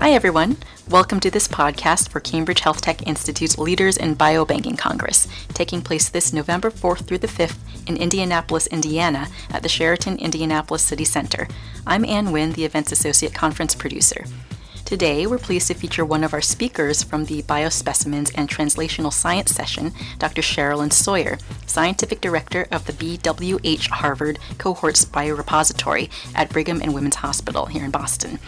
Hi, everyone. Welcome to this podcast for Cambridge Health Tech Institute's Leaders in Biobanking Congress, taking place this November 4th through the 5th in Indianapolis, Indiana, at the Sheraton Indianapolis City Center. I'm An Nguyen, the Events Associate Conference Producer. Today, we're pleased to feature one of our speakers from the Biospecimens and Translational Science session, Dr. Sherilyn Sawyer, Scientific Director of the BWH Harvard Cohorts Biorepository at Brigham and Women's Hospital here in Boston.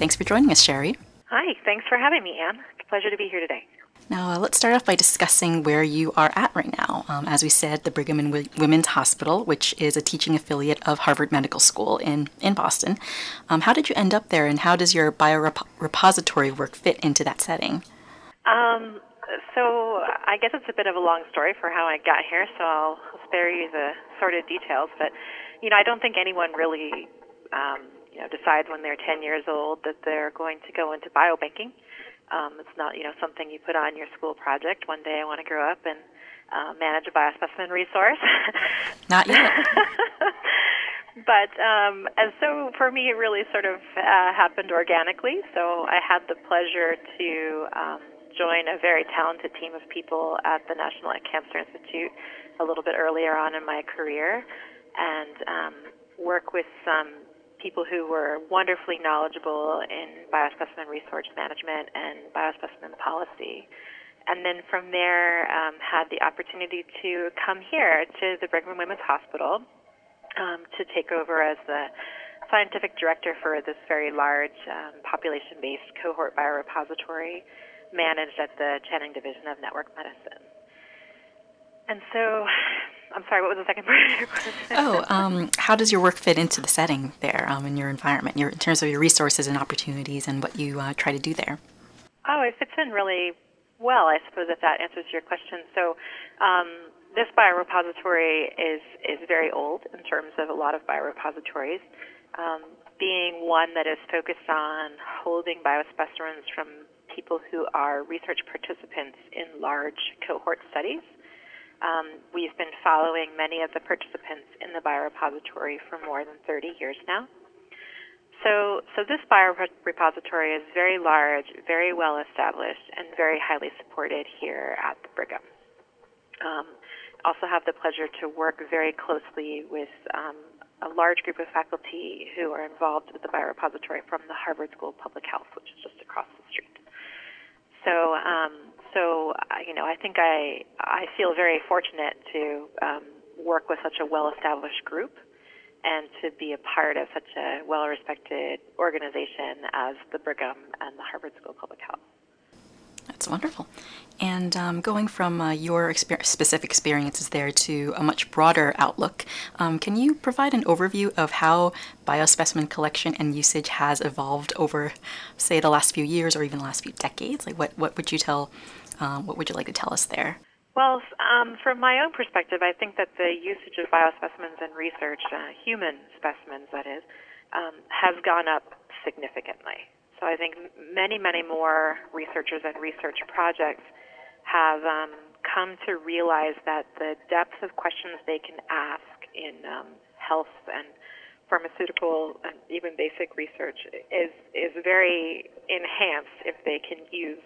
Thanks for joining us, Sherry. Hi, thanks for having me, An. Pleasure to be here today. Now, uh, let's start off by discussing where you are at right now. Um, as we said, the Brigham and w- Women's Hospital, which is a teaching affiliate of Harvard Medical School in, in Boston. Um, how did you end up there, and how does your biorepository work fit into that setting? Um, so, I guess it's a bit of a long story for how I got here, so I'll spare you the sort of details. But, you know, I don't think anyone really um, know, decides when they're 10 years old that they're going to go into biobanking. Um, it's not, you know, something you put on your school project. One day I want to grow up and uh, manage a biospecimen resource. not yet. but um, and so for me, it really sort of uh, happened organically. So I had the pleasure to um, join a very talented team of people at the National Cancer Institute a little bit earlier on in my career, and um, work with some people who were wonderfully knowledgeable in biospecimen resource management and biospecimen policy. And then from there, um, had the opportunity to come here to the Brigham and Women's Hospital um, to take over as the scientific director for this very large um, population-based cohort biorepository managed at the Channing Division of Network Medicine. And so I'm sorry, what was the second part of your question? Oh, um, how does your work fit into the setting there um, in your environment, your, in terms of your resources and opportunities and what you uh, try to do there? Oh, it fits in really well, I suppose, if that answers your question. So, um, this biorepository is, is very old in terms of a lot of biorepositories, um, being one that is focused on holding biospecimens from people who are research participants in large cohort studies. Um, we've been following many of the participants in the biorepository for more than 30 years now. So, so this biorepository is very large, very well established, and very highly supported here at the Brigham. Um, also have the pleasure to work very closely with um, a large group of faculty who are involved with the biorepository from the Harvard School of Public Health, which is just across the street. So, um, so you know, I think I I feel very fortunate to um, work with such a well-established group and to be a part of such a well-respected organization as the Brigham and the Harvard School of Public Health. Wonderful. And um, going from uh, your exper- specific experiences there to a much broader outlook, um, can you provide an overview of how biospecimen collection and usage has evolved over, say, the last few years or even the last few decades? Like, what, what would you tell um, what would you like to tell us there? Well, um, from my own perspective, I think that the usage of biospecimens in research, uh, human specimens that is, um, has gone up significantly. So I think many, many more researchers and research projects have um, come to realize that the depth of questions they can ask in um, health and pharmaceutical and even basic research is is very enhanced if they can use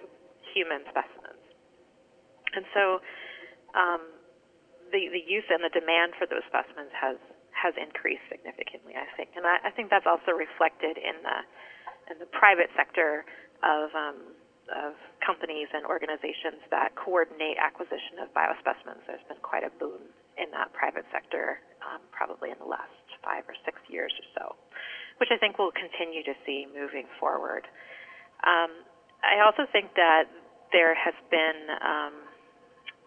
human specimens. And so um, the, the use and the demand for those specimens has, has increased significantly, I think. And I, I think that's also reflected in the, in the private sector of, um, of companies and organizations that coordinate acquisition of biospecimens. There's been quite a boom in that private sector um, probably in the last five or six years or so, which I think we'll continue to see moving forward. Um, I also think that there has been um,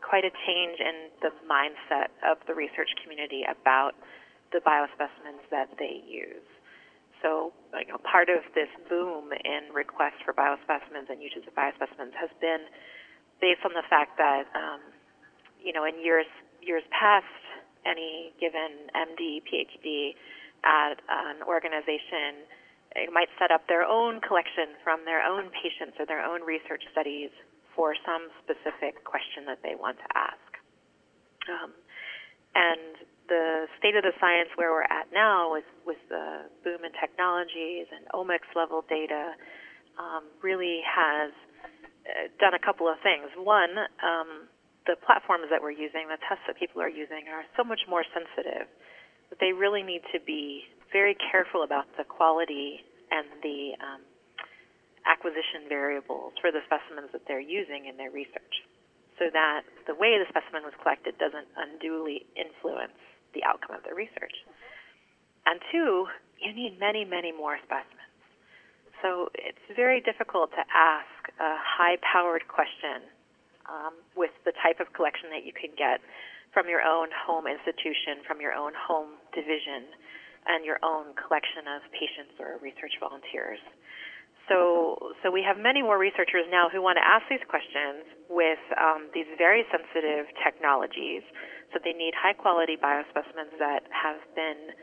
quite a change in the mindset of the research community about the biospecimens that they use. So, part of this boom in requests for biospecimens and uses of biospecimens has been based on the fact that, um, you know, in years years past, any given MD, PhD at an organization might set up their own collection from their own patients or their own research studies for some specific question that they want to ask. Um, and the state of the science where we're at now with, with the boom in technologies and omics level data, um, really has uh, done a couple of things. One, um, the platforms that we're using, the tests that people are using, are so much more sensitive that they really need to be very careful about the quality and the um, acquisition variables for the specimens that they're using in their research so that the way the specimen was collected doesn't unduly influence the outcome of the research. And two, you need many, many more specimens. So it's very difficult to ask a high powered question um, with the type of collection that you can get from your own home institution, from your own home division, and your own collection of patients or research volunteers. So, so we have many more researchers now who want to ask these questions with um, these very sensitive technologies. So they need high quality biospecimens that have been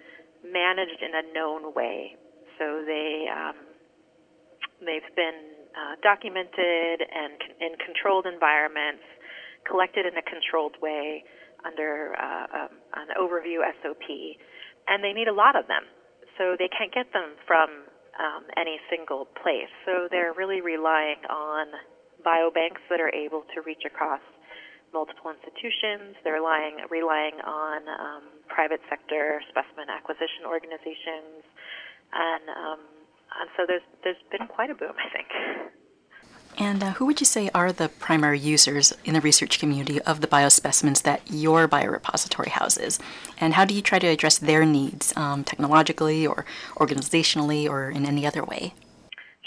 managed in a known way. So they um, they've been uh, documented and in controlled environments, collected in a controlled way under uh, um, an overview SOP, and they need a lot of them. So they can't get them from um, any single place. So they're really relying on biobanks that are able to reach across multiple institutions. They're relying, relying on um, private sector specimen acquisition organizations, and, um, and so there's there's been quite a boom, I think. And uh, who would you say are the primary users in the research community of the biospecimens that your biorepository houses? And how do you try to address their needs um, technologically or organizationally or in any other way?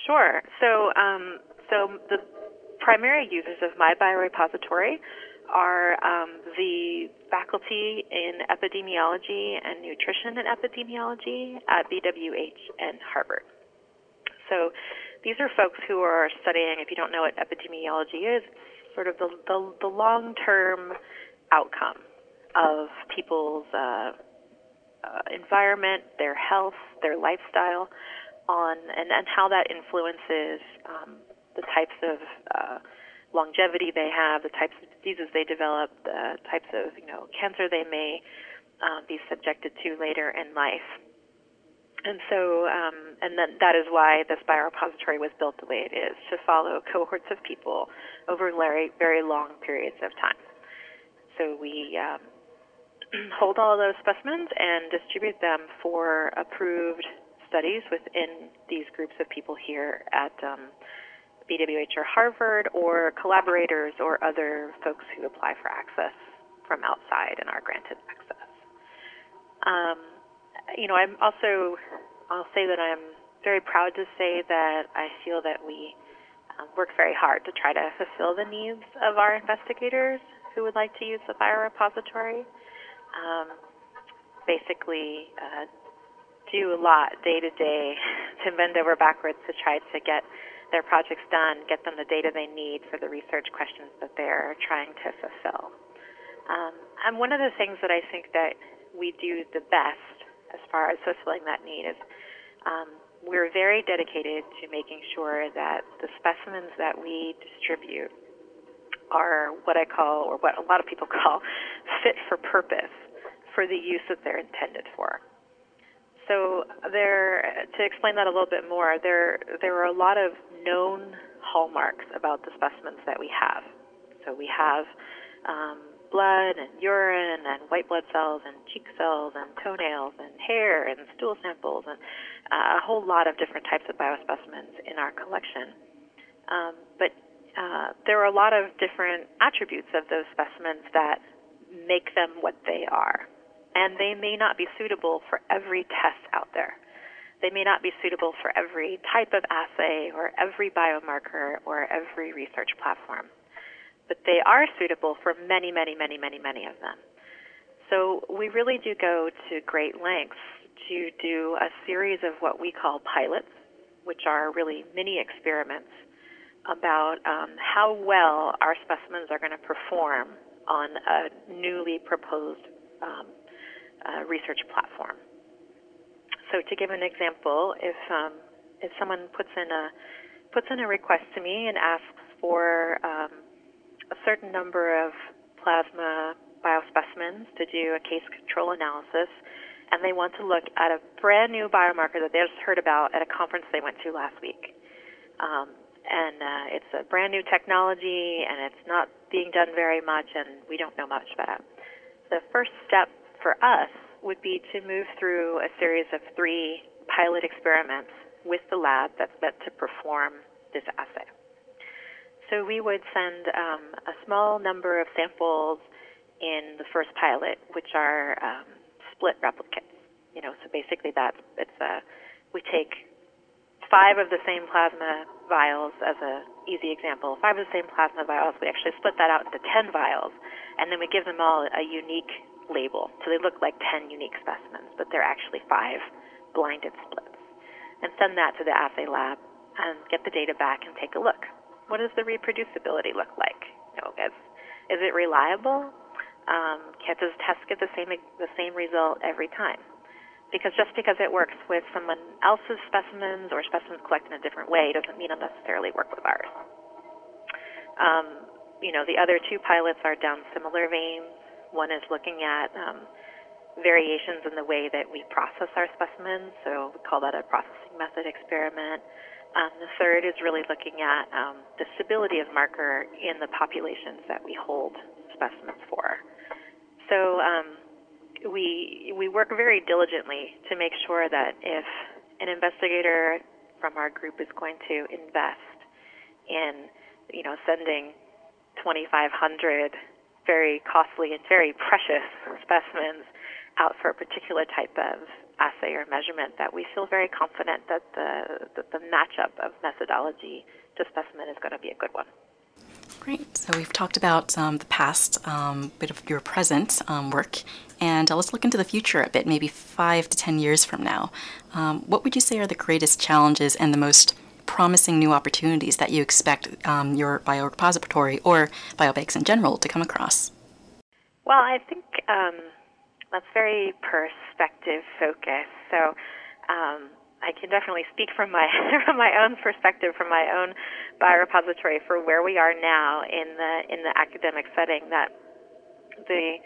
Sure. So, um, so the primary users of my biorepository are um, the faculty in epidemiology and nutrition and epidemiology at BWH and Harvard. So these are folks who are studying, if you don't know what epidemiology is, sort of the, the, the long term outcome of people's uh, uh, environment, their health, their lifestyle, on and, and how that influences um, the types of uh, longevity they have, the types of diseases they develop, the types of you know cancer they may uh, be subjected to later in life. And so, um, and then that is why this biorepository was built the way it is to follow cohorts of people over very, very long periods of time. So we um, hold all those specimens and distribute them for approved studies within these groups of people here at um, BWH or Harvard, or collaborators or other folks who apply for access from outside and are granted access. Um, you know, I'm also, I'll say that I'm very proud to say that I feel that we um, work very hard to try to fulfill the needs of our investigators who would like to use the biorepository. Um, basically, uh, do a lot day to day to bend over backwards to try to get their projects done, get them the data they need for the research questions that they're trying to fulfill. Um, and one of the things that I think that we do the best as far as fulfilling that need is um, we're very dedicated to making sure that the specimens that we distribute are what I call, or what a lot of people call, fit for purpose for the use that they're intended for. So there, to explain that a little bit more, there there are a lot of known hallmarks about the specimens that we have. So we have um, blood and urine and white blood cells and cheek cells and toenails and hair and stool samples and uh, a whole lot of different types of biospecimens in our collection. Um, but uh, there are a lot of different attributes of those specimens that make them what they are. And they may not be suitable for every test out there. They may not be suitable for every type of assay or every biomarker or every research platform but they are suitable for many, many, many, many, many of them. So we really do go to great lengths to do a series of what we call pilots, which are really mini experiments about um, how well our specimens are going to perform on a newly proposed um, uh, research platform. So to give an example, if um, if someone puts in a puts in a request to me and asks for um, a certain number of plasma biospecimens to do a case control analysis, and they want to look at a brand new biomarker that they just heard about at a conference they went to last week. Um, and uh, it's a brand new technology, and it's not being done very much, and we don't know much about it. The first step for us would be to move through a series of three pilot experiments with the lab that's meant to perform this assay. So we would send um, a small number of samples in the first pilot, which are um, split replicates. You know, so basically that it's a we take five of the same plasma vials as a easy example. Five of the same plasma vials. We actually split that out into ten vials, and then we give them all a unique label. So they look like ten unique specimens, but they're actually five blinded splits. And send that to the assay lab and get the data back and take a look. What does the reproducibility look like? You know, is, is it reliable? Um, can does get the same the same result every time? Because just because it works with someone else's specimens or specimens collected in a different way doesn't mean it'll necessarily work with ours. Um, you know, the other two pilots are down similar veins. One is looking at um, variations in the way that we process our specimens, so we call that a processing method experiment. Um, the third is really looking at um, the stability of marker in the populations that we hold specimens for. So um, we we work very diligently to make sure that if an investigator from our group is going to invest in, you know, sending 2,500 very costly and very precious specimens out for a particular type of assay or measurement, that we feel very confident that the that the matchup of methodology to specimen is going to be a good one. Great. So we've talked about um, the past, um, bit of your present um, work, and uh, let's look into the future a bit, maybe five to ten years from now. Um, what would you say are the greatest challenges and the most promising new opportunities that you expect um, your biorepository or biobanks in general to come across? Well, I think um, that's very perspective focused. So I can definitely speak from my from my own perspective, from my own biorepository for where we are now in the in the academic setting. That the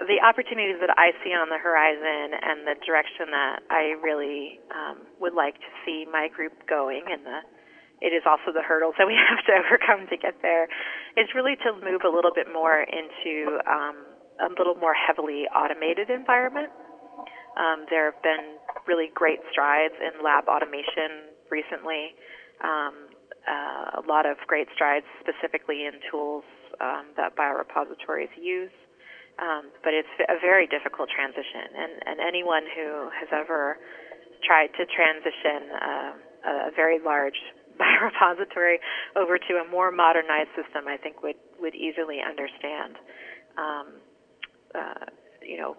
the opportunities that I see on the horizon and the direction that I really um, would like to see my group going, and the it is also the hurdles that we have to overcome to get there, is really to move a little bit more into um, a little more heavily automated environment. Um, there have been really great strides in lab automation recently. Um, uh, a lot of great strides specifically in tools um, that biorepositories use. Um, but it's a very difficult transition, and, and anyone who has ever tried to transition uh, a very large biorepository over to a more modernized system, I think would would easily understand. Um, uh, you know,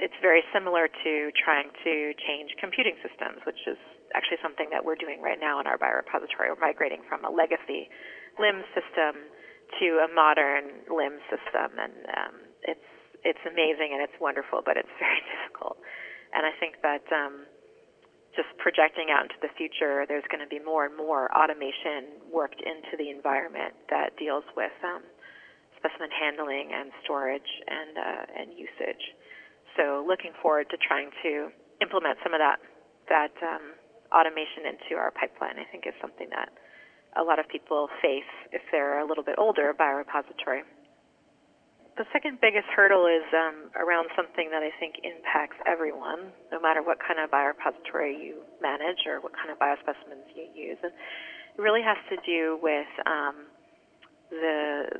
it's very similar to trying to change computing systems, which is actually something that we're doing right now in our biorepository. We're migrating from a legacy LIMS system to a modern LIMS system, and um, it's it's amazing and it's wonderful, but it's very difficult. And I think that um, just projecting out into the future, there's going to be more and more automation worked into the environment that deals with um, specimen handling and storage and uh, and usage. So looking forward to trying to implement some of that that um, automation into our pipeline. I think is something that a lot of people face if they're a little bit older biorepository. The second biggest hurdle is um, around something that I think impacts everyone, no matter what kind of biorepository you manage or what kind of biospecimens you use. And it really has to do with um, the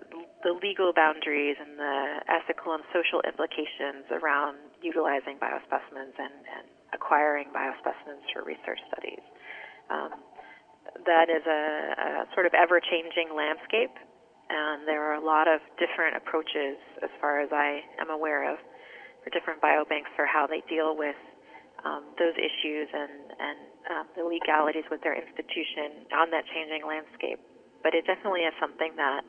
the legal boundaries and the ethical and social implications around utilizing biospecimens and, and acquiring biospecimens for research studies. Um, that is a, a sort of ever-changing landscape, and there are a lot of different approaches, as far as I am aware of, for different biobanks for how they deal with um, those issues and, and um, the legalities with their institution on that changing landscape. But it definitely is something that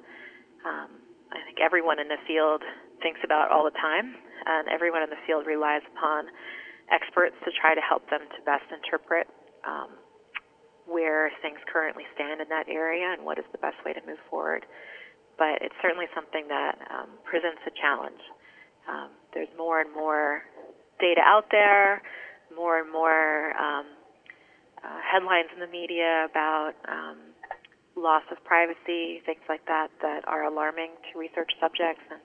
um, I think everyone in the field thinks about all the time, and everyone in the field relies upon experts to try to help them to best interpret um, where things currently stand in that area and what is the best way to move forward. But it's certainly something that um, presents a challenge. Um, there's more and more data out there, more and more um, uh, headlines in the media about um, loss of privacy, things like that, that are alarming to research subjects and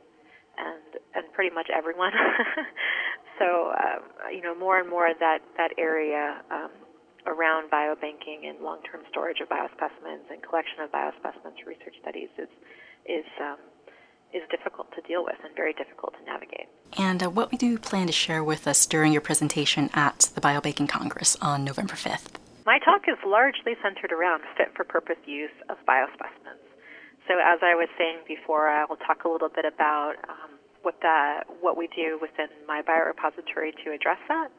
and and pretty much everyone. so um, you know, more and more that that area um, around biobanking and long-term storage of biospecimens and collection of biospecimens for research studies is is um, is difficult to deal with and very difficult to navigate. And uh, what do you plan to share with us during your presentation at the Biobanking Congress on November 5th? My talk is largely centered around fit for purpose use of biospecimens. So, as I was saying before, I will talk a little bit about um, what that, what we do within my biorepository to address that,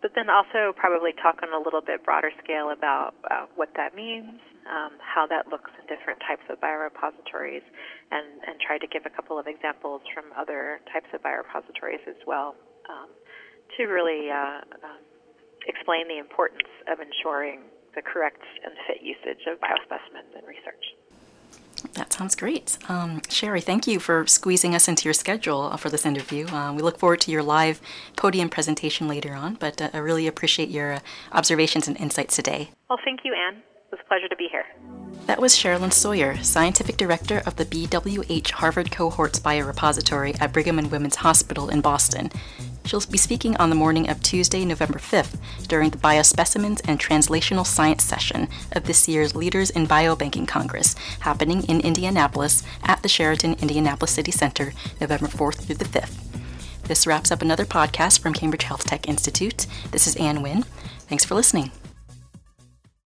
but then also probably talk on a little bit broader scale about uh, what that means, um, how that looks in different types of biorepositories, and, and try to give a couple of examples from other types of biorepositories as well um, to really uh, um, explain the importance of ensuring the correct and fit usage of biospecimens in research. That sounds great. Um, Sherry, thank you for squeezing us into your schedule for this interview. Uh, we look forward to your live podium presentation later on, but uh, I really appreciate your uh, observations and insights today. Well, thank you, An. It was a pleasure to be here. That was Sherilyn Sawyer, Scientific Director of the BWH Harvard Cohorts Biorepository at Brigham and Women's Hospital in Boston. She'll be speaking on the morning of Tuesday, November 5th, during the Biospecimens and Translational Science session of this year's Leaders in Biobanking Congress, happening in Indianapolis at the Sheraton Indianapolis City Center, November 4th through the 5th. This wraps up another podcast from Cambridge Health Tech Institute. This is An Nguyen. Thanks for listening.